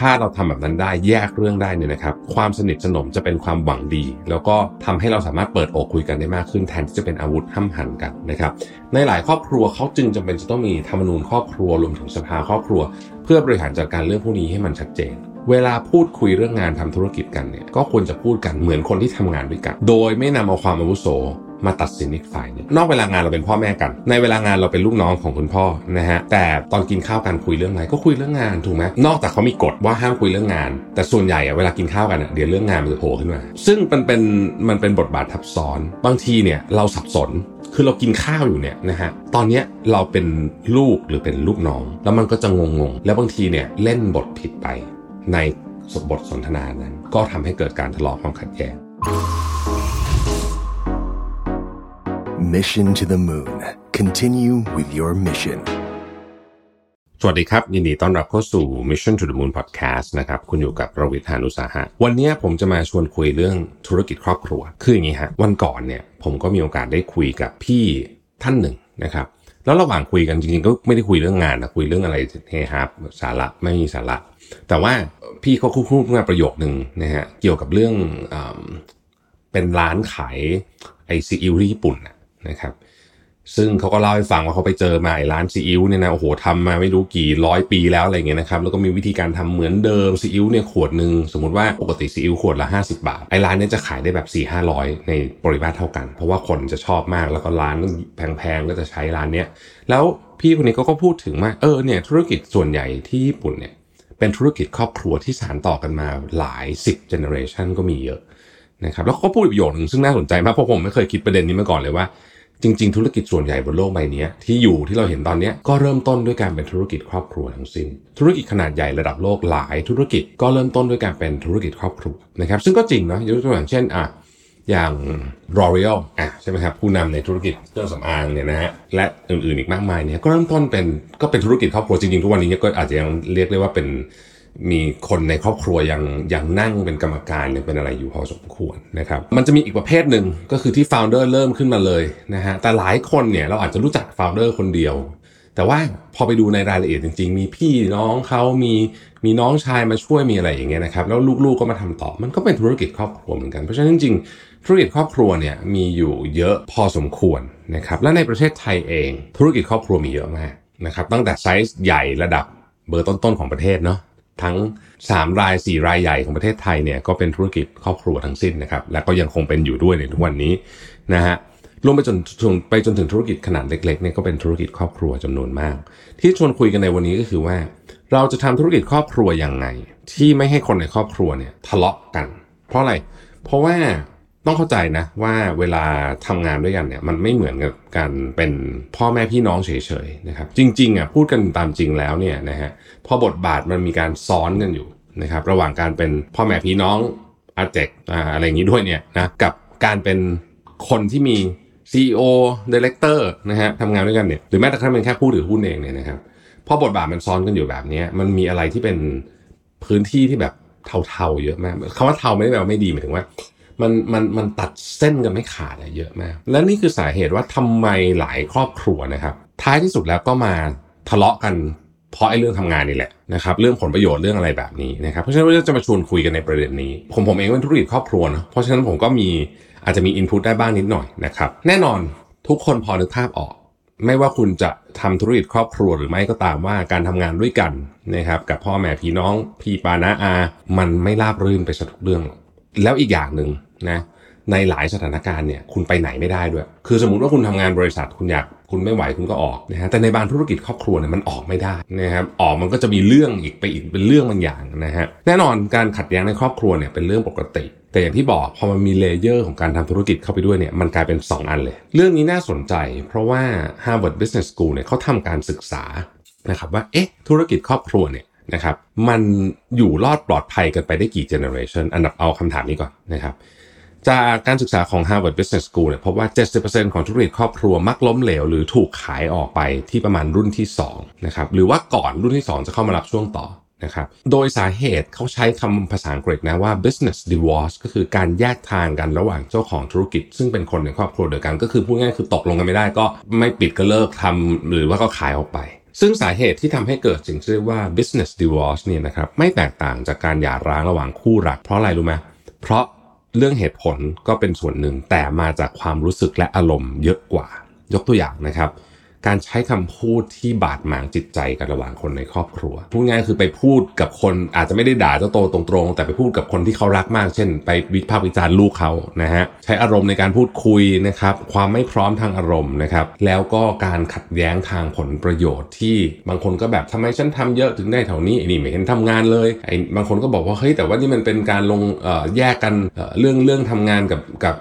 ถ้าเราทำแบบนั้นได้แยกเรื่องได้เนี่ยนะครับ ความสนิทสนมจะเป็นความหวังดี แล้วก็ทำให้เราสามารถเปิดอกคุยกันได้มากขึ้นแทนที่จะเป็นอาวุธห้ำหันกันนะครับในหลายครอบครัวเขาจึงจำเป็นจะต้องมีธรรมนูญครอบครัวรวมถึงสภาครอบครัว เพื่อบริหารจัดการเรื่องพวกนี้ให้มันชัดเจนเวลาพูดคุยเรื่องงานทำธุรกิจกันเนี่ยก็ควรจะพูดกันเหมือนคนที่ทำงานด้วยกัน โดยไม่นำเอาความอาวุโส มาตัดสินอีกฝ่ายนึงนอกเวลางานเราเป็นพ่อแม่กัน ในเวลางานเราเป็นลูกน้องของคุณพ่อนะฮะแต่ตอนกินข้าวกันคุยเรื่องอะไรก็คุยเรื่องงานถูกไหมนอกจากเขามีกฎว่าห้ามคุยเรื่องงาน แต่ส่วนใหญ่เวลากินข้าวกันเดี๋ยวเรื่องงานมันจะโผล่ขึ้นมา ซึ่งมันเป็นมันเป็นบทบาททับซ้อนบางทีเนี่ยเราสับสนคือเรากินข้าวอยู่เนี่ยนะฮะ ตอนนี้เราเป็นลูกหรือเป็นลูกน้อง แล้วมันก็จะงงๆแล้วบางทีเนี่ยเล่นบทผิดไปในบทสนทนานั้น ก็ทำให้เกิดการทะเลาะความขัดแย้ง Mission to the Moon. Continue with your mission. สวัสดีครับ ยินดีต้อนรับเข้าสู่ Mission to the Moon Podcast นะครับ คุณอยู่กับประวิทยานุสาหะ วันนี้ผมจะมาชวนคุยเรื่องธุรกิจครอบครัว คืออย่างนี้ฮะ วันก่อนเนี่ยผมก็มีโอกาสได้คุยกับพี่ท่านหนึ่งนะครับ แล้วระหว่างคุยกันจริงๆ ก็ไม่ได้คุยเรื่องงานนะ คุยเรื่องอะไรเฮฮาสาระไม่มีสาระ แต่ว่าพี่เขาพูดมาประโยคหนึ่งนะฮะ เกี่ยวกับเรื่องอ่าเป็นร้านขายไอซีอิวที่ญี่ปุ่นนะ นะครับ ซึ่งเขาก็เล่าให้ฟังว่าเขาไปเจอมาไอ้ร้านซีอิ๊วเนี่ยนะโอ้โหทำมาไม่รู้กี่ร้อยปีแล้วอะไรเงี้ยนะครับแล้วก็มีวิธีการทำเหมือนเดิมซีอิ๊วเนี่ยขวดหนึ่งสมมติว่าปกติซีอิ๊วขวดละ 50 บาทไอ้ร้านเนี้จะขายได้แบบ4 5 0 0ในปริมาตรเท่ากัน เพราะว่าคนจะชอบมากแล้วก็ร้านแพงๆก็จะใช้ร้านเนี้ยแล้วพี่คนนี้ก็ก็พูดถึงว่าเออเนี่ยธุรกิจส่วนใหญ่ที่ญี่ปุ่นเนี่ยเป็นธุรกิจครอบครัวที่สานต่อกันมาหลายสิบเจเนอเรชันก็มีเยอะนะครับแล้วเขาก็พูดประโยคหนึ่งซึ่งน่าสนใจมากเพราะผมไม่เคยคิดประเด็นนี้มาก่อนเลยว่า จริง ๆ ธุรกิจส่วนใหญ่บนโลกใบนี้ที่อยู่ที่เราเห็นตอนนี้ก็เริ่มต้นด้วยการเป็นธุรกิจครอบครัวทั้งสิ้น ธุรกิจขนาดใหญ่ระดับโลกหลายธุรกิจก็เริ่มต้นด้วยการเป็นธุรกิจครอบครัวนะครับซึ่งก็จริงเนาะยกตัวอย่างเช่นอะอย่าง L'Oreal อะใช่ไหมครับผู้นำในธุรกิจเครื่องสำอางเนี่ยนะฮะและอื่นๆอีกมากมายเนี่ยก็เริ่มต้นเป็นก็เป็นธุรกิจครอบครัวจริงๆทุกวันนี้ก็อาจจะยังเรียกได้ว่าเป็น มีคนในครอบครัวยังยังนั่งเป็นกรรมการยังเป็นอะไรอยู่พอสมควรนะครับมันจะมีอีกประเภทหนึ่งก็คือที่ founder เริ่มขึ้นมาเลยนะฮะแต่หลายคนเนี่ยเราอาจจะรู้จัก founder คนเดียว แต่ว่าพอไปดูในรายละเอียดจริง ๆ มีพี่น้องเขามีมีน้องชายมาช่วยมีอะไรอย่างเงี้ยนะครับแล้วลูกๆก็มาทำต่อมันก็เป็นธุรกิจครอบครัวเหมือนกันเพราะฉะนั้นจริงๆธุรกิจครอบครัวเนี่ยมีอยู่เยอะพอสมควรนะครับและในประเทศไทยเอง ธุรกิจครอบครัวมีเยอะมากนะครับตั้งแต่ไซส์ใหญ่ระดับเบอร์ต้นๆของประเทศเนาะ ทั้ง 3 ราย 4 รายใหญ่ของประเทศไทยเนี่ยก็เป็นธุรกิจครอบครัวทั้งสิ้นนะครับ และก็ยังคงเป็นอยู่ด้วยในทุกวันนี้นะฮะรวมไปจนไปจนถึงธุรกิจขนาดเล็กๆเนี่ยก็เป็นธุรกิจครอบครัวจำนวนมาก ที่ชวนคุยกันในวันนี้ก็คือว่า เราจะทำธุรกิจครอบครัวยังไง ที่ไม่ให้คนในครอบครัวเนี่ยทะเลาะกัน เพราะอะไร เพราะว่า ต้องเข้าใจนะว่าเวลาทำงานด้วยกันเนี่ยมันไม่เหมือนกับการเป็นพ่อแม่พี่น้องเฉยๆนะครับจริงๆอะพูดกันตามจริงแล้วเนี่ยนะฮะพอบทบาทมันมีการซ้อนกันอยู่นะครับระหว่างการเป็นพ่อแม่พี่น้องอาเจกอ่าอะไรอย่างนี้ด้วยเนี่ยนะกับการเป็นคนที่มี CEO Director นะฮะทำงานด้วยกันเนี่ยหรือแม้แต่ถ้าเป็นแค่ผู้ถือหุ้นเองเนี่ยนะครับพอบทบาทมันซ้อนกันอยู่แบบนี้มันมีอะไรที่เป็นพื้นที่ที่แบบเทาๆเยอะมากคำว่าเทาไม่ได้แปลว่าไม่ดีหมายถึงว่า มันมันมันตัดเส้นกันไม่ขาดอะเยอะมาก และนี่คือสาเหตุว่าทำไมหลายครอบครัวนะครับ ท้ายที่สุดแล้วก็มาทะเลาะกันเพราะไอ้เรื่องทำงานนี่แหละนะครับเรื่องผลประโยชน์เรื่องอะไรแบบนี้นะครับเพราะฉะนั้นเราจะมาชวนคุยกันในประเด็นนี้ ผมผมเองเป็นธุรกิจครอบครัวนะเพราะฉะนั้นผมก็มีอาจจะมีอินพุตได้บ้างนิดหน่อยนะครับแน่นอนทุกคนพอนึกภาพออก ไม่ว่าคุณจะทำธุรกิจครอบครัวหรือไม่ก็ตามว่าการทำงานด้วยกันนะครับกับพ่อแม่พี่น้องพี่ปานาอา มันไม่ราบรื่นไปซะทุกเรื่อง แล้วอีกอย่างหนึ่ง นะในหลายสถานการณ์เนี่ยคุณไปไหนไม่ได้ด้วย คือสมมติว่าคุณทำงานบริษัทคุณอยากคุณไม่ไหวคุณก็ออกนะฮะแต่ในบางธุรกิจครอบครัวเนี่ยมันออกไม่ได้นะครับออกมันก็จะมีเรื่องอีกไปอีกเป็นเรื่องบางอย่างนะฮะแน่นอนการขัดแย้งในครอบครัวเนี่ยเป็นเรื่องปกติ แต่อย่างที่บอกพอมันมี layer ของการทำธุรกิจเข้าไปด้วยเนี่ยมันกลายเป็น 2 อันเลย เรื่องนี้น่าสนใจ เพราะว่า Harvard Business School เนี่ยเขาทำการศึกษานะครับว่าเอ๊ะธุรกิจครอบครัวเนี่ยนะครับมันอยู่รอดปลอดภัยกันไปได้กี่ generation อันดับเอาคำถามนี้ก่อนนะครับ จากการศึกษาของ Harvard Business School เนี่ยพบว่า 70%ของธุรกิจครอบครัวมักล้มเหลว หรือถูกขายออกไปที่ประมาณรุ่นที่2นะครับหรือว่าก่อนรุ่นที่ 2 จะเข้ามารับช่วงต่อนะครับโดยสาเหตุเขาใช้คำภาษาอังกฤษนะว่า business divorce ก็คือการแยกทางกันระหว่างเจ้าของธุรกิจ ซึ่งเป็นคนในครอบครัวเดียวกัน ก็คือพูดง่ายคือตกลงกันไม่ได้ก็ไม่ปิดก็เลิกทำหรือว่าก็ขายออกไป ซึ่งสาเหตุที่ทำให้เกิดสิ่งที่เรียกว่า business divorce เนี่ยนะครับไม่แตกต่างจากการหย่าร้างระหว่างคู่รัก เพราะอะไรรู้ไหมเพราะ เรื่องเหตุผลก็เป็นส่วนหนึ่งแต่มาจากความรู้สึกและอารมณ์เยอะกว่า ยกตัวอย่างนะครับ การใช้คำพูดที่บาดหมางจิตใจกันระหว่างคนในครอบครัว พูดง่ายคือไปพูดกับคนอาจจะไม่ได้ด่าเจ้าโตตรงๆ แต่ไปพูดกับคนที่เขารักมาก เช่น ไปวิพากษ์วิจารณ์ลูกเขานะฮะใช้อารมณ์ในการพูดคุยนะครับความไม่พร้อมทางอารมณ์นะครับแล้วก็การขัดแย้งทางผลประโยชน์ที่บางคนก็แบบทำไมฉันทำเยอะถึงได้เท่านี้ไอ้นี่ไม่เห็นทำงานเลยไอ้บางคนก็บอกว่าเฮ้ยแต่ว่านี่มันเป็นการลงแยกกันเรื่องเรื่องทำงานกับกับ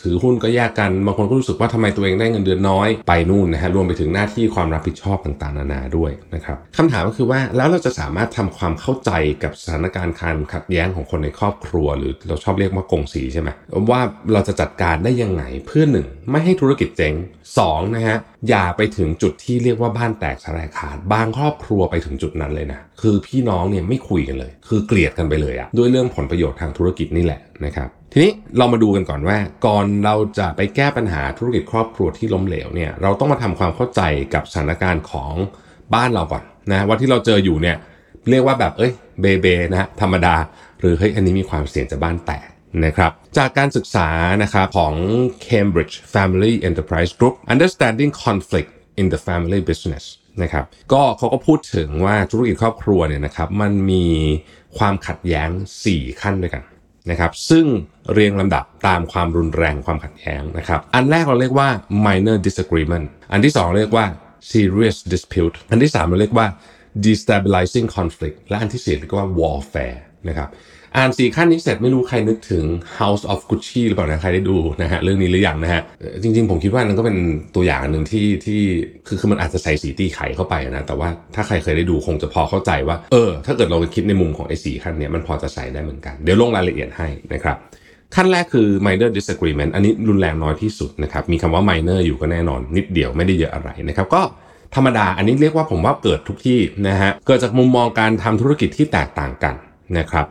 ถือหุ้นก็แยกกันบางคนก็รู้สึกว่าทำไมตัวเองได้เงินเดือนน้อยไปนู่นนะฮะรวมไปถึงหน้าที่ความรับผิดชอบต่างๆ นานาด้วยนะครับคำถามก็คือว่าแล้วเราจะสามารถทำความเข้าใจกับสถานการณ์การขัดแย้งของคนในครอบครัว หรือเราชอบเรียกว่ากงสีใช่ไหมว่าเราจะจัดการได้ยังไงเพื่อหนึ่งไม่ให้ธุรกิจเจ๊งสองนะฮะอย่าไปถึงจุดที่เรียกว่าบ้านแตกสลายขาด บางครอบครัวไปถึงจุดนั้นเลยนะคือพี่น้องเนี่ยไม่คุยกันเลย คือเกลียดกันไปเลยอะด้วยเรื่องผลประโยชน์ทางธุรกิจนี่แหละนะครับ ทีนี้เรามาดูกันก่อนว่า ก่อนเราจะไปแก้ปัญหาธุรกิจครอบครัวที่ล้มเหลวเนี่ยเราต้องมาทำความเข้าใจกับสถานการณ์ของบ้านเราก่อนนะว่าที่เราเจออยู่เนี่ยเรียกว่าแบบเอ้ยเบเบนะธรรมดา หรือเฮ้ยอันนี้มีความเสี่ยงจะบ้านแตกนะครับจากการศึกษานะครับของ Cambridge Family Enterprise Group Understanding Conflict in the Family Business นะครับก็เขาก็พูดถึงว่าธุรกิจครอบครัวเนี่ยนะครับมันมีความขัดแย้ง 4 ขั้นด้วยกัน นะครับซึ่งเรียงลำดับตามความรุนแรงความขัดแย้งนะครับอันแรกเราเรียกว่า minor disagreement อันที่ 2 เรียกว่า serious dispute อันที่ 3 เราเรียกว่า destabilizing conflict และอันที่ 4 เรียกว่า warfare นะครับ อ่านสี่ขั้นนี้เสร็จไม่รู้ใครนึกถึง House of Gucci หรือเปล่านะใครได้ดูนะฮะเรื่องนี้หรือยังนะฮะจริงๆ ผมคิดว่านั่นก็เป็นตัวอย่างหนึ่งที่ที่คือคือมันอาจจะใส่สีตีไข่เข้าไปนะแต่ว่าถ้าใครเคยได้ดูคงจะพอเข้าใจว่าเออถ้าเกิดเราไปคิดในมุมของไอ้สี่ขั้นเนี้ยมันพอจะใส่ได้เหมือนกัน เดี๋ยวลงรายละเอียดให้นะครับขั้นแรกคือ minor disagreement อันนี้รุนแรงน้อยที่สุดนะครับมีคำว่า minor อยู่ก็แน่นอน นิดเดียวไม่ได้เยอะอะไรนะครับก็ธรรมดาอันนี้เรียกว่าผมว่าเกิดทุกที่นะฮะเกิดจากมุมมองการทำธุรกิจที่แตกต่างกันนะครับ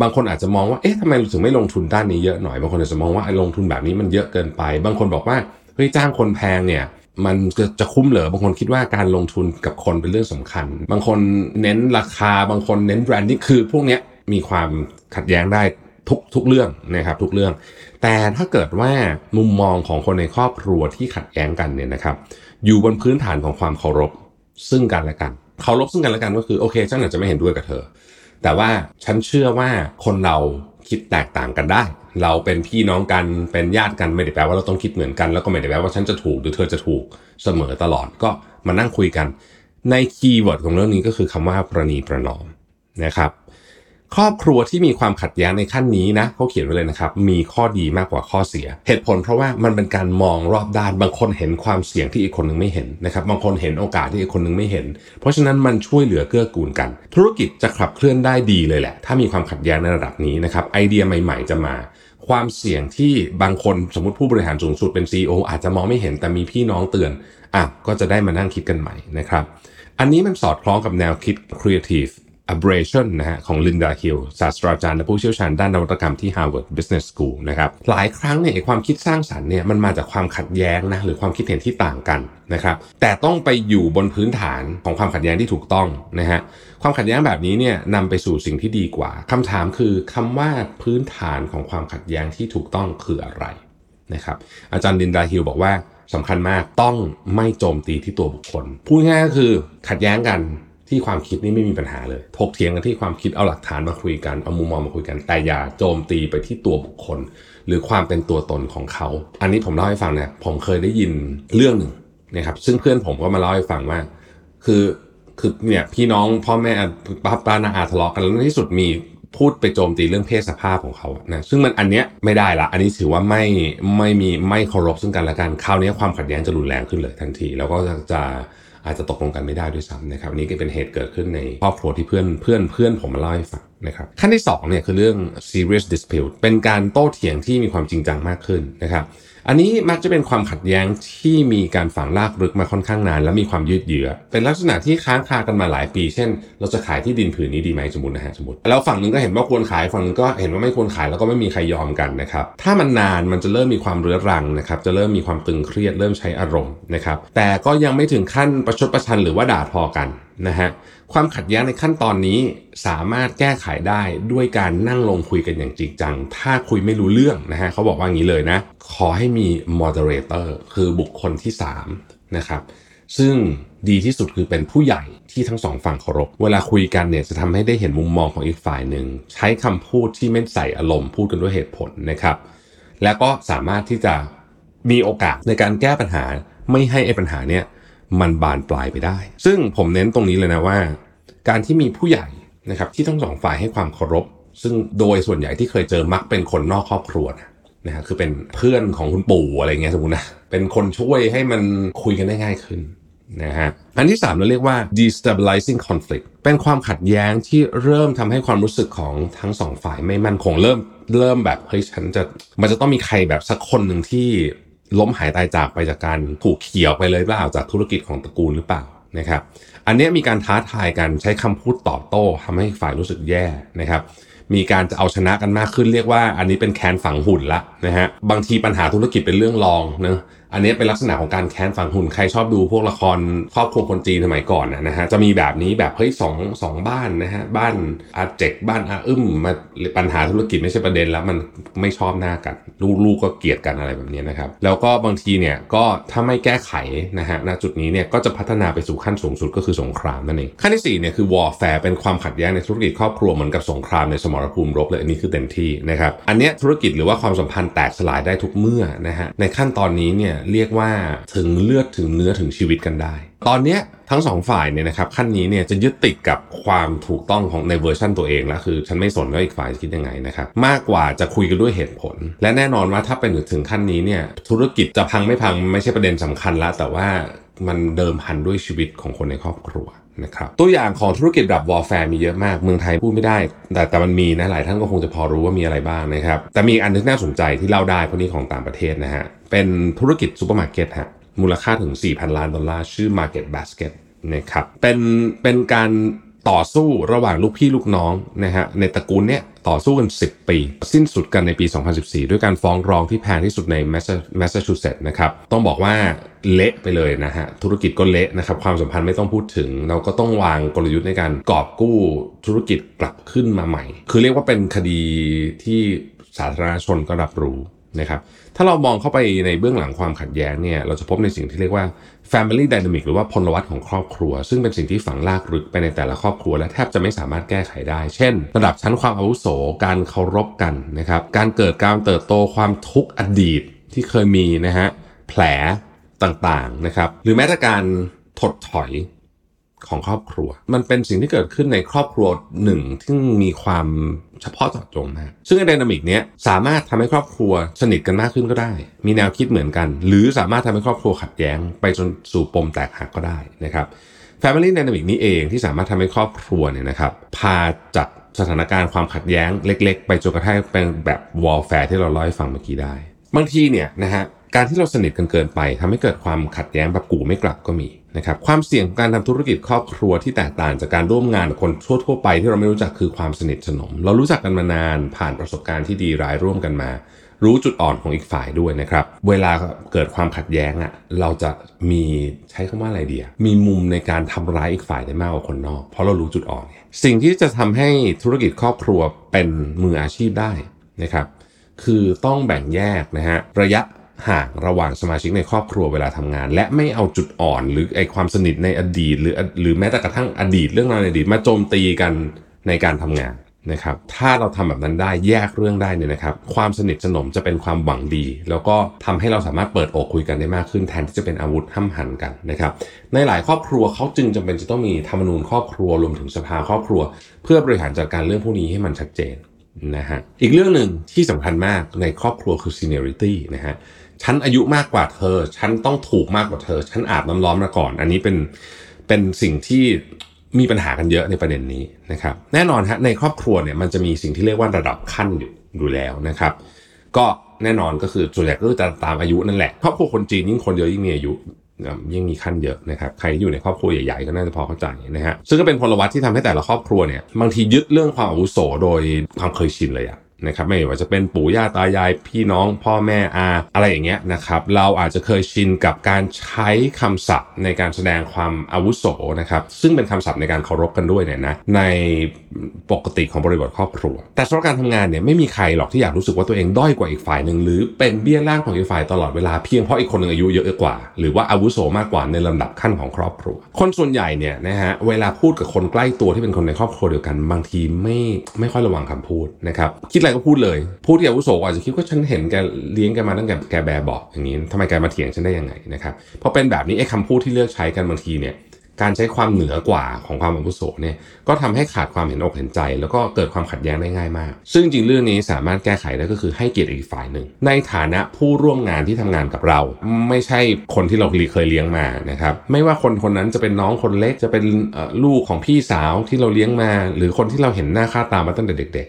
บางคนอาจจะมองว่าเอ๊ะทำไมถึงไม่ลงทุนด้านนี้เยอะหน่อย บางคนอาจจะมองว่าลงทุนแบบนี้มันเยอะเกินไป บางคนบอกว่าเฮ้ยจ้างคนแพงเนี่ยมันจะจะคุ้มเหรอบางคนคิดว่าการลงทุนกับคนเป็นเรื่องสำคัญ บางคนเน้นราคาบางคนเน้นแบรนดิ้งคือพวกนี้มีความขัดแย้งได้ทุกทุกเรื่องนะครับทุกเรื่อง แต่ถ้าเกิดว่ามุมมองของคนในครอบครัวที่ขัดแย้งกันเนี่ยนะครับ อยู่บนพื้นฐานของความเคารพซึ่งกันและกัน เคารพซึ่งกันและกันก็คือโอเคฉันอาจจะไม่เห็นด้วยกับเธอ แต่ว่าฉันเชื่อว่าคนเราคิดแตกต่างกันได้ เราเป็นพี่น้องกันเป็นญาติกันไม่ได้แปลว่าเราต้องคิดเหมือนกัน แล้วก็ไม่ได้แปลว่าฉันจะถูกหรือเธอจะถูกเสมอตลอดก็มานั่งคุยกัน ใน keyword ของเรื่องนี้ก็คือคำว่าประนีประนอมนะครับ ครอบครัวที่มีความขัดแย้งในขั้นนี้นะเขาเขียนไว้เลยนะครับมีข้อดีมากกว่าข้อเสีย เหตุผลเพราะว่ามันเป็นการมองรอบด้านบางคนเห็นความเสี่ยงที่อีกคนนึงไม่เห็นนะครับบางคนเห็นโอกาสที่อีกคนนึงไม่เห็น เพราะฉะนั้นมันช่วยเหลือเกื้อกูลกัน ธุรกิจจะขับเคลื่อนได้ดีเลยแหละ ถ้ามีความขัดแย้งในระดับนี้นะครับไอเดียใหม่ ๆ จะมาความเสี่ยงที่บางคนสมมติผู้บริหารสูงสุดเป็น CEO อาจจะมองไม่เห็นแต่มีพี่น้องเตือนอะก็จะได้มานั่งคิดกันใหม่นะครับ อันนี้มันสอดคล้องกับแนวคิด creative abrasion นะฮะของลินดาฮิลศาสตราจารย์และผู้เชี่ยวชาญด้านนวัตกรรมที่ Harvard Business School นะครับหลายครั้งเนี่ยความคิดสร้างสรรค์เนี่ยมันมาจากความขัดแย้งนะหรือความคิดเห็นที่ต่างกันนะครับแต่ต้องไปอยู่บนพื้นฐานของความขัดแย้งที่ถูกต้องนะฮะความขัดแย้งแบบนี้เนี่ยนำไปสู่สิ่งที่ดีกว่าคำถามคือคำว่าพื้นฐานของความขัดแย้งที่ถูกต้องคืออะไรนะครับอาจารย์ลินดาฮิลบอกว่าสำคัญมากต้องไม่โจมตีที่ตัวบุคคลพูดง่ายก็คือขัดแย้งกัน ที่ความคิดนี่ไม่มีปัญหาเลยถกเถียงกันที่ความคิดเอาหลักฐานมาคุยกันเอามุมมองมาคุยกัน แต่อย่าโจมตีไปที่ตัวบุคคล หรือความเป็นตัวตนของเขา อันนี้ผมเล่าให้ฟังเนี่ยผมเคยได้ยินเรื่องหนึ่งนะครับ ซึ่งเพื่อนผมก็มาเล่าให้ฟังว่า คือคือเนี่ยพี่น้องพ่อแม่ป้าป้านาอาทะเลาะกันแล้วในที่สุดมีพูดไปโจมตีเรื่องเพศสภาพของเขานะซึ่งมันอันเนี้ยไม่ได้ละ อันนี้ถือว่าไม่ไม่มีไม่เคารพซึ่งกันและกันคราวนี้ความขัดแย้งจะรุนแรงขึ้นเลยทันที แล้วก็จะ อาจจะตกลงกันไม่ได้ด้วยซ้ำนะครับนี้ก็เป็นเหตุเกิดขึ้นในครอบครัวที่เพื่อนเพื่อนเพื่อนผมมาเล่าให้ฟังนะครับขั้นที่2เนี่ยคือเรื่อง serious dispute เป็นการโต้เถียงที่มีความจริงจังมากขึ้นนะครับ อันนี้มักจะเป็นความขัดแย้งที่มีการฝังลากลึกมาค่อนข้างนาน และมีความยืดเยื้อ เป็นลักษณะที่ค้างคากันมาหลายปี เช่น เราจะขายที่ดินผืนนี้ดีไหมสมมตินะฮะสมมติ แล้วฝั่งหนึ่งก็เห็นว่าควรขายฝั่งหนึงก็เห็นว่าไม่ควรขายแล้วก็ไม่มีใครยอมกันนะครับ ถ้ามันนานมันจะเริ่มมีความเรื้อรังนะครับ จะเริ่มมีความตึงเครียดเริ่มใช้อารมณ์นะครับ แต่ก็ยังไม่ถึงขั้นประชดประชันหรือว่าด่าทอกัน นะฮะความขัดแย้งในขั้นตอนนี้สามารถแก้ไขได้ด้วยการนั่งลงคุยกันอย่างจริงจัง ถ้าคุยไม่รู้เรื่องนะฮะเขาบอกว่างี้เลยนะ ขอให้มี moderator คือบุคคลที่ 3 นะครับซึ่งดีที่สุดคือเป็นผู้ใหญ่ที่ทั้งสองฝั่งเคารพ เวลาคุยกันเนี่ยจะทำให้ได้เห็นมุมมองของอีกฝ่ายหนึ่ง ใช้คำพูดที่ไม่ใส่อารมณ์พูดกันด้วยเหตุผลนะครับ แล้วก็สามารถที่จะมีโอกาสในการแก้ปัญหาไม่ให้ไอ้ปัญหาเนี่ย มันบานปลายไปได้ ซึ่งผมเน้นตรงนี้เลยนะว่า การที่มีผู้ใหญ่นะครับที่ทั้งสองฝ่ายให้ความเคารพ ซึ่งโดยส่วนใหญ่ที่เคยเจอมักเป็นคนนอกครอบครัวนะนะฮะคือเป็นเพื่อนของคุณปู่อะไรเงี้ยสมมตินะเป็นคนช่วยให้มันคุยกันได้ง่ายขึ้นนะฮะอันที่3เราเรียกว่า destabilizing conflict เป็นความขัดแย้งที่เริ่มทำให้ความรู้สึกของทั้งสองฝ่ายไม่มั่นคงเริ่มเริ่มแบบเฮ้ยฉันจะมันจะต้องมีใครแบบสักคนหนึ่งที่ ล้มหายตายจากไปจากการถูกเขี่ยวไปเลยหรือเปล่าจากธุรกิจของตระกูลหรือเปล่า นะครับ อันนี้มีการท้าทายกันใช้คำพูดตอบโต้ทำให้ฝ่ายรู้สึกแย่นะครับมีการจะเอาชนะกันมากขึ้นเรียกว่าอันนี้เป็นแคนฝังหุ่นละนะฮะบางทีปัญหาธุรกิจเป็นเรื่องรองเนะอันนี้เป็นลักษณะของการแค้นฝังหุ่นใครชอบดูพวกละครครอบครัวคนจีนสมัยก่อนนะฮะจะมีแบบนี้แบบเฮ้ยสองสองบ้านนะฮะบ้านอาเจกบ้านอาอึ้มมาปัญหาธุรกิจไม่ใช่ประเด็นแล้วมันไม่ชอบหน้ากัน ลูกๆก็เกลียดกันอะไรแบบนี้นะครับแล้วก็บางทีเนี่ยก็ถ้าไม่แก้ไขนะฮะณจุดนี้เนี่ยก็จะพัฒนาไปสู่ขั้นสูงสุดก็คือสงครามนั่นเองขั้นที่4เนี่ยคือ warfare เป็นความขัดแย้งในธุรกิจครอบครัวเหมือนกับสงครามในสมรภูมิรบเลยอันนี้คือเต็มที่นะครับอันเนี้ยธุรกิจหรือว่าความสัมพันธ์แตกสลายได้ทุกเมื่อนะฮะในขั้นตอนนี้เนี่ยเรียกว่าถึงเลือดถึงเนื้อถึงชีวิตกันได้ ตอนเนี้ยทั้งสองฝ่ายเนี่ยนะครับขั้นนี้เนี่ยจะยึดติดกับความถูกต้องของในเวอร์ชันตัวเองแล้วคือ ฉันไม่สนว่าอีกฝ่ายคิดยังไงนะครับมากกว่าจะคุยกันด้วยเหตุผล และแน่นอนว่าถ้าเป็นถึงขั้นนี้เนี่ยธุรกิจจะพังไม่พังไม่ใช่ประเด็นสำคัญละแต่ว่า มันเดิมพันด้วยชีวิตของคนในครอบครัวนะครับตัวอย่างของธุรกิจแบบ warfare มีเยอะมาก เมืองไทยพูดไม่ได้ แต่แต่มันมีนะหลายท่านก็คงจะพอรู้ว่ามีอะไรบ้างนะครับ แต่มีอันที่น่าสนใจที่เล่าได้เพราะนี้ของต่างประเทศนะฮะ เป็นธุรกิจซูเปอร์มาร์เก็ตฮะมูลค่าถึง 4,000 ล้านดอลลาร์ชื่อ Market Basket นะครับเป็นเป็นการต่อสู้ระหว่างลูกพี่ลูกน้องนะฮะในตระกูลเนี้ย ต่อสู้กัน 10 ปี สิ้นสุดกันในปี 2014 ด้วยการฟ้องร้องที่แพงที่สุดในแมสซาชูเซตส์นะครับต้องบอกว่าเละไปเลยนะฮะธุรกิจก็เละนะครับความสัมพันธ์ไม่ต้องพูดถึง เราก็ต้องวางกลยุทธ์ในการกอบกู้ธุรกิจกลับขึ้นมาใหม่ คือเรียกว่าเป็นคดีที่สาธารณชนก็รับรู้ นะครับถ้าเรามองเข้าไปในเบื้องหลังความขัดแย้งเนี่ยเราจะพบในสิ่งที่เรียกว่า family dynamic หรือว่าพลวัตของครอบครัว ซึ่งเป็นสิ่งที่ฝังลากลึกไปในแต่ละครอบครัว และแทบจะไม่สามารถแก้ไขได้ เช่น ระดับชั้นความอาวุโสการเคารพกันนะครับการเกิดการเติบโตความทุกข์อดีตที่เคยมีนะฮะแผลต่างๆนะครับหรือแม้แต่การถดถอย ของครอบครัว มันเป็นสิ่งที่เกิดขึ้นในครอบครัวหนึ่งที่มีความเฉพาะเจาะจงมากซึ่งไอ dynamic เนี้ยสามารถทำให้ครอบครัวสนิทกันมากขึ้นก็ได้ มีแนวคิดเหมือนกัน หรือสามารถทำให้ครอบครัวขัดแย้ง ไปจนสู่ปมแตกหักก็ได้นะครับ Family Dynamic นี้เองที่สามารถทำให้ครอบครัวเนี่ยนะครับพาจากสถานการณ์ความขัดแย้งเล็ก ๆ ไปจนกระทั่งเป็นแบบ warfare ที่เราเล่าให้ฟังเมื่อกี้ได้ บางทีเนี่ยนะฮะการที่เราสนิทกันเกินไปทำให้เกิดความขัดแย้งแบบกูไม่กลับก็มี นะครับความเสี่ยงของการทำธุรกิจครอบครัวที่แตกต่างจากการร่วมงานกับคนทั่วๆไปที่เราไม่รู้จักคือความสนิทสนม เรารู้จักกันมานานผ่านประสบการณ์ที่ดีร้ายร่วมกันมา รู้จุดอ่อนของอีกฝ่ายด้วยนะครับ เวลาเกิดความขัดแย้งอะ่ะเราจะมีใช้คำว่าอะไรเดียมีมุมในการทำร้ายอีกฝ่ายได้มากกว่าคนนอก เพราะเรารู้จุดอ่อน สิ่งที่จะทำให้ธุรกิจครอบครัวเป็นมืออาชีพได้นะครับ คือต้องแบ่งแยกนะฮะระยะ ห่างระหว่างสมาชิกในครอบครัวเวลาทำงาน และไม่เอาจุดอ่อนหรือไอความสนิทในอดีต หรือหรือแม้แต่กระทั่งอดีตเรื่องราวในอดีตมาโจมตีกันในการทำงานนะครับ ถ้าเราทำแบบนั้นได้แยกเรื่องได้เนี่ยนะครับ ความสนิทสนมจะเป็นความหวังดี แล้วก็ทำให้เราสามารถเปิดอกคุยกันได้มากขึ้นแทนที่จะเป็นอาวุธห้ำหันกันนะครับ ในหลายครอบครัวเขาจึงจำเป็นจะต้องมีธรรมนูญครอบครัวรวมถึงสภาครอบครัว เพื่อบริหารจัดการเรื่องพวกนี้ให้มันชัดเจนนะฮะอีกเรื่องหนึ่งที่สำคัญมากในครอบครัวคือ seniority นะฮะ ฉันอายุมากกว่าเธอ ฉันต้องถูกมากกว่าเธอ ฉันอาบน้ำร้อนมาก่อน อันนี้เป็นเป็นสิ่งที่มีปัญหากันเยอะในประเด็นนี้นะครับ แน่นอนฮะในครอบครัวเนี่ยมันจะมีสิ่งที่เรียกว่าระดับขั้นอยู่อยู่แล้วนะครับ ก็แน่นอนก็คือส่วนใหญ่ก็จะตามอายุนั่นแหละครอบครัวคนจีนยิ่งคนเยอะยิ่งมีอายุยิ่งมีขั้นเยอะนะครับใครที่อยู่ในครอบครัวใหญ่ๆก็น่าจะพอเข้าใจนะฮะซึ่งก็เป็นพลวัตที่ทำให้แต่ละครอบครัวเนี่ยบางทียึดเรื่องความอาวุโสโดยความเคยชินเลยอะ นะครับไม่ว่าจะเป็นปู่ย่าตายายพี่น้องพ่อแม่อาอะไรอย่างเงี้ยนะครับเราอาจจะเคยชินกับการใช้คำศัพท์ในการแสดงความอาวุโสนะครับซึ่งเป็นคำศัพท์ในการเคารพกันด้วยเนี่ยนะในปกติของบริบทครอบครัว แต่สำหรับการทำงานเนี่ยไม่มีใครหรอกที่อยากรู้สึกว่าตัวเองด้อยกว่าอีกฝ่ายหนึ่งหรือเป็นเบี้ยล่างของอีกฝ่ายตลอดเวลาเพียงเพราะอีกคนหนึ่งอายุเยอะกว่า หรือว่าอาวุโสมากกว่าในลำดับขั้นของครอบครัว คนส่วนใหญ่เนี่ยนะฮะเวลาพูดกับคนใกล้ตัวที่เป็นคนในครอบครัวเดียวกัน บางทีไม่ไม่ค่อยระวังคำพูดนะครับคิดอะไรก็พูดเลยผู้ที่อาวุโสอาจจะคิดว่าฉันเห็นแกเลี้ยงแกมาตั้งแต่แกแบบบอกอย่างนี้ทำไมแกมาเถียงฉันได้ยังไงนะครับพอเป็นแบบนี้ไอ้คำพูดที่เลือกใช้กันบางทีเนี่ยการใช้ความเหนือกว่าของความอาวุโสเนี่ยก็ทำให้ขาดความเห็นอกเห็นใจ แล้วก็เกิดความขัดแย้งได้ง่ายมาก ซึ่งจริงเรื่องนี้สามารถแก้ไขได้ก็คือให้เกียรติอีกฝ่ายหนึ่ง ในฐานะผู้ร่วมงานที่ทำงานกับเรา ไม่ใช่คนที่เราเคยเลี้ยงมานะครับไม่ว่าคนคนนั้นจะเป็นน้องคนเล็กจะเป็นลูกของพี่สาวที่เราเลี้ยงมา หรือคนที่เราเห็นหน้าค่าตามาตั้งแต่เด็ก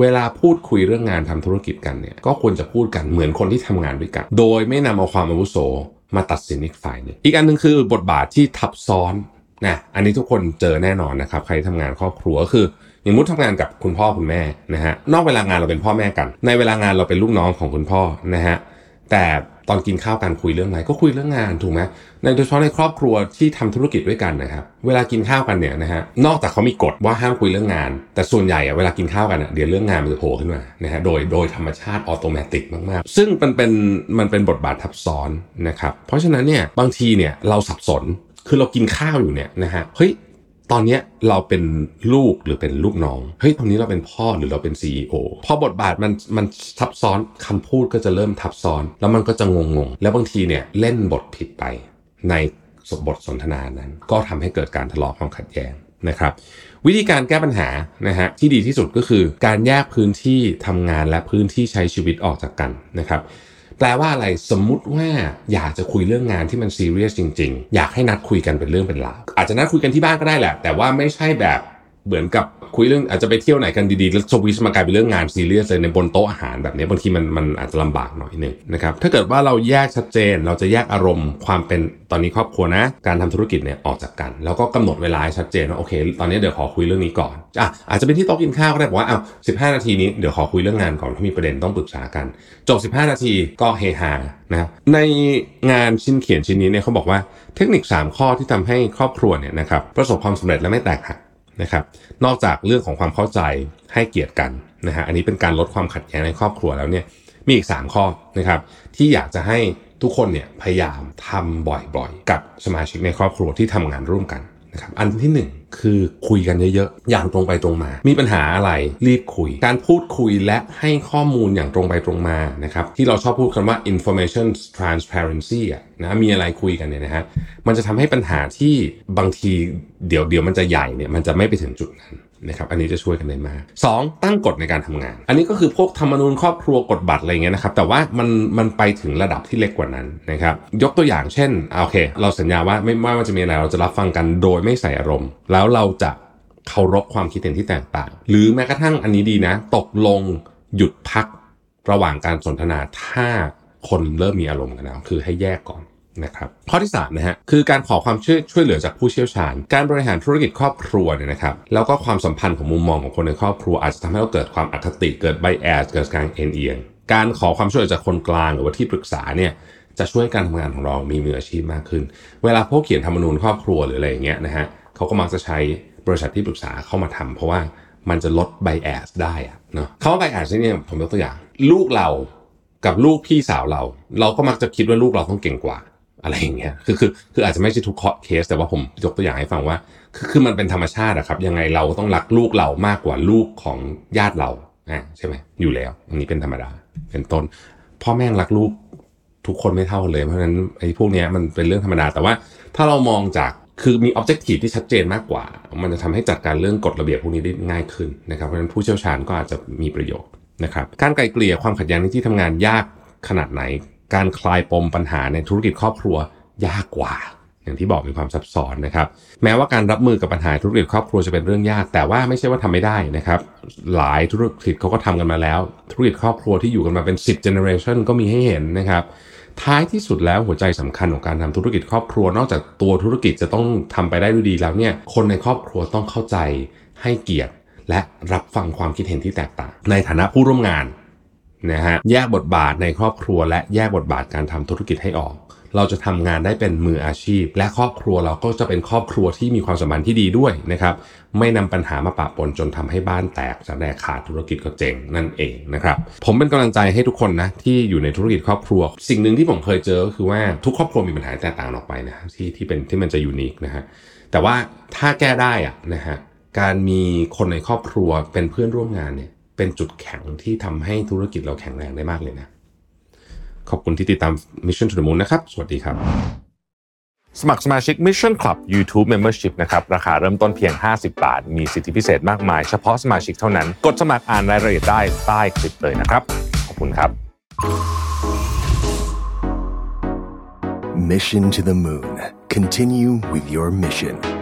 เวลาพูดคุยเรื่องงานทำธุรกิจกันเนี่ยก็ควรจะพูดกันเหมือนคนที่ทำงานด้วยกัน โดยไม่นำเอาความอาวุโสมาตัดสินอีกฝ่ายนึงอีกอันหนึ่งคือบทบาทที่ทับซ้อนนะอันนี้ทุกคนเจอแน่นอนนะครับใครทำงานครอบครัวคืออย่างมุดทำงานกับคุณพ่อคุณแม่นะฮะนอกเวลางานเราเป็นพ่อแม่กัน ในเวลางานเราเป็นลูกน้องของคุณพ่อนะฮะ แต่ตอนกินข้าวกันคุยเรื่องอะไรก็คุยเรื่องงานถูกไหมในโดยเฉพาะในครอบครัวที่ทำธุรกิจด้วยกันนะครับ เวลากินข้าวกันเนี่ยนะฮะนอกจากเขามีกฎว่าห้ามคุยเรื่องงาน แต่ส่วนใหญ่เวลากินข้าวกันเดี๋ยวเรื่องงานมันจะโผล่ขึ้นมานะฮะโดยโดยธรรมชาติ automatic มากๆ ซึ่งมันเป็นมันเป็นบทบาททับซ้อนนะครับเพราะฉะนั้นเนี่ยบางทีเนี่ยเราสับสนคือเรากินข้าวอยู่เนี่ยนะฮะเฮ้ย ตอนนี้เราเป็นลูกหรือเป็นลูกน้อง เฮ้ยตอนนี้เราเป็นพ่อหรือเราเป็น CEO พอบทบาทมันมันทับซ้อนคำพูดก็จะเริ่มทับซ้อน แล้วมันก็จะงงงแล้วบางทีเนี่ยเล่นบทผิดไปในบทสนทนานั้น ก็ทำให้เกิดการทะเลาะความขัดแย้งนะครับวิธีการแก้ปัญหานะฮะที่ดีที่สุดก็คือการแยกพื้นที่ทำงานและพื้นที่ใช้ชีวิตออกจากกันนะครับ แปลว่าอะไรสมมุติว่าอยากจะคุยเรื่องงานที่มันซีเรียสจริง ๆ อยากให้นัดคุยกันเป็นเรื่องเป็นราวอาจจะนัดคุยกันที่บ้านก็ได้แหละ แต่ว่าไม่ใช่แบบเหมือนกับ คุยเรื่องอาจจะไปเที่ยวไหนกันดีๆแล้วสวิชมากลายเป็นเรื่องงานซีเรียสเลยในบนโต๊ะอาหารแบบนี้บางทีมันมันอาจจะลำบากหน่อยนึงนะครับถ้าเกิดว่าเราแยกชัดเจน เราจะแยกอารมณ์ความเป็นตอนนี้ครอบครัวนะ การทำธุรกิจเนี่ยออกจากกัน แล้วก็กำหนดเวลาชัดเจนว่าโอเค ตอนนี้เดี๋ยวขอคุยเรื่องนี้ก่อนอะอาจจะเป็นที่โต๊ะกินข้าวก็ได้บอกว่าอ้าวสินาทีนี้เดี๋ยวขอคุยเรื่องงานก่อนถ้ามีประเด็นต้องปรึกษากันจบ15นาทีก็เฮฮานะครับในงานชิ้นเขียนชิ้นนี้เนี่ยเขาบอกว่าเทคนิค 3 ข้อที่ทำให้ครอบครัวเนี่ยนะครับประสบความสำเร็จและไม่แตกหักนะครับ นอกจากเรื่องของความเข้าใจให้เกียรติกันนะฮะอันนี้เป็นการลดความขัดแย้งในครอบครัวแล้วเนี่ยมีอีก 3 ข้อนะครับที่อยากจะให้ทุกคนเนี่ยพยายามทำบ่อยๆ กับสมาชิกในครอบครัวที่ทำงานร่วมกันนะครับอันที่ 1 คือคุยกันเยอะๆ อย่างตรงไปตรงมา มีปัญหาอะไรรีบคุย การพูดคุยและให้ข้อมูลอย่างตรงไปตรงมานะครับที่เราชอบพูดคำว่า information transparency อะนะมีอะไรคุยกันเนี่ยนะฮะมันจะทำให้ปัญหาที่บางทีเดี๋ยวเดี๋ยวมันจะใหญ่เนี่ยมันจะไม่ไปถึงจุดนั้นนะครับอันนี้จะช่วยกันได้มาก 2. ตั้งกฎในการทำงาน อันนี้ก็คือพวกธรรมนูญครอบครัวกฎบัตรอะไรเงี้ยนะครับแต่ว่ามันมันไปถึงระดับที่เล็กกว่านั้นนะครับยกตัวอย่างเช่นโอเค เราสัญญาว่าไม่ว่าจะมีอะไรเราจะรับฟังกันโดยไม่ใส่อารมณ์ เราแล้วเราจะเคารพความคิดเห็นที่แตกต่าง หรือแม้กระทั่งอันนี้ดีนะ ตกลงหยุดพักระหว่างการสนทนาถ้าคนเริ่มมีอารมณ์กันแล้วคือให้แยกก่อนนะครับข้อที่3นะฮะคือการขอความช่วยช่วยเหลือจากผู้เชี่ยวชาญ การบริหารธุรกิจครอบครัวเนี่ยนะครับแล้วก็ความสัมพันธ์ของมุมมองของคนในครอบครัว อาจจะทำให้เราเกิดความอคติเกิดไบแอสเกิดการเอ็นเอียงการขอความช่วยเหลือจากคนกลางหรือว่าที่ปรึกษาเนี่ยจะช่วยการทำงานของเรามีมืออาชีพมากขึ้น เวลาพวกเขียนธรรมนูญครอบครัวหรืออะไรอย่างเงี้ยนะฮะ เขาก็มักจะใช้บริษัทที่ปรึกษาเข้ามาทำเพราะว่ามันจะลดไบแอสได้อะเนาะคำว่าไบแอสนี่ยผมยกตัวอย่าง ลูกเรากับลูกพี่สาวเรา เราก็มักจะคิดว่าลูกเราต้องเก่งกว่าอะไรอย่างเงี้ยคือคือคืออาจจะไม่ใช่ทุกเคส แต่ว่าผมยกตัวอย่างให้ฟังว่า คือคือมันเป็นธรรมชาติอะครับ ยังไงเราต้องรักลูกเรามากกว่าลูกของญาติเราอ่าใช่ไหมอยู่แล้ว อันนี้เป็นธรรมดา เป็นต้น พ่อแม่รักลูกทุกคนไม่เท่าเลย เพราะฉะนั้นไอ้พวกนี้มันเป็นเรื่องธรรมดา แต่ว่าถ้าเรามองจาก คือมีออบเจกตีที่ชัดเจนมากกว่า มันจะทำให้จัดการเรื่องกฎระเบียบพวกนี้ได้ง่ายขึ้นนะครับ เพราะฉะนั้นผู้เชี่ยวชาญก็อาจจะมีประโยชน์นะครับ การไกลเกลี่ยความขัดแย้งในที่ทำงานยากขนาดไหน การคลายปมปัญหาในธุรกิจครอบครัวยากกว่า อย่างที่บอกมีความซับซ้อนนะครับ แม้ว่าการรับมือกับปัญหาธุรกิจครอบครัวจะเป็นเรื่องยาก แต่ว่าไม่ใช่ว่าทำไม่ได้นะครับ หลายธุรกิจเขาก็ทำกันมาแล้ว ธุรกิจครอบครัวที่อยู่กันมาเป็น 10 generation ก็มีให้เห็นนะครับ ท้ายที่สุดแล้วหัวใจสำคัญของการทำธุรกิจครอบครัว นอกจากตัวธุรกิจจะต้องทำไปได้ด้วยดีแล้วเนี่ยคนในครอบครัวต้องเข้าใจให้เกียรติ และรับฟังความคิดเห็นที่แตกต่าง ในฐานะผู้ร่วมงานนะฮะแยกบทบาทในครอบครัว และแยกบทบาทการทำธุรกิจให้ออก เราจะทำงานได้เป็นมืออาชีพ และครอบครัวเราก็จะเป็นครอบครัวที่มีความสัมพันธ์ที่ดีด้วยนะครับ ไม่นำปัญหามาปะปนจนทำให้บ้านแตกจะแดกขาดธุรกิจก็เจ๊งนั่นเองนะครับ ผมเป็นกำลังใจให้ทุกคนนะที่อยู่ในธุรกิจครอบครัว สิ่งหนึ่งที่ผมเคยเจอก็คือว่าทุกครอบครัวมีปัญหาแตกต่างออกไปนะที่ที่เป็นที่มันจะยูนิคนะฮะแต่ว่าถ้าแก้ได้อะนะฮะการมีคนในครอบครัวเป็นเพื่อนร่วมงานเนี่ยเป็นจุดแข็งที่ทำให้ธุรกิจเราแข็งแรงได้มากเลยนะ ขอบคุณที่ติดตาม Mission to the Moon นะครับ สวัสดีครับ สมัครสมาชิก Mission Club YouTube Membership นะครับ ราคาเริ่มต้นเพียง 50 บาท มีสิทธิพิเศษมากมาย เฉพาะสมาชิกเท่านั้น กดสมัครอ่านรายละเอียดได้ใต้คลิปเลยนะครับ ขอบคุณครับ Mission to the Moon. Continue with your mission.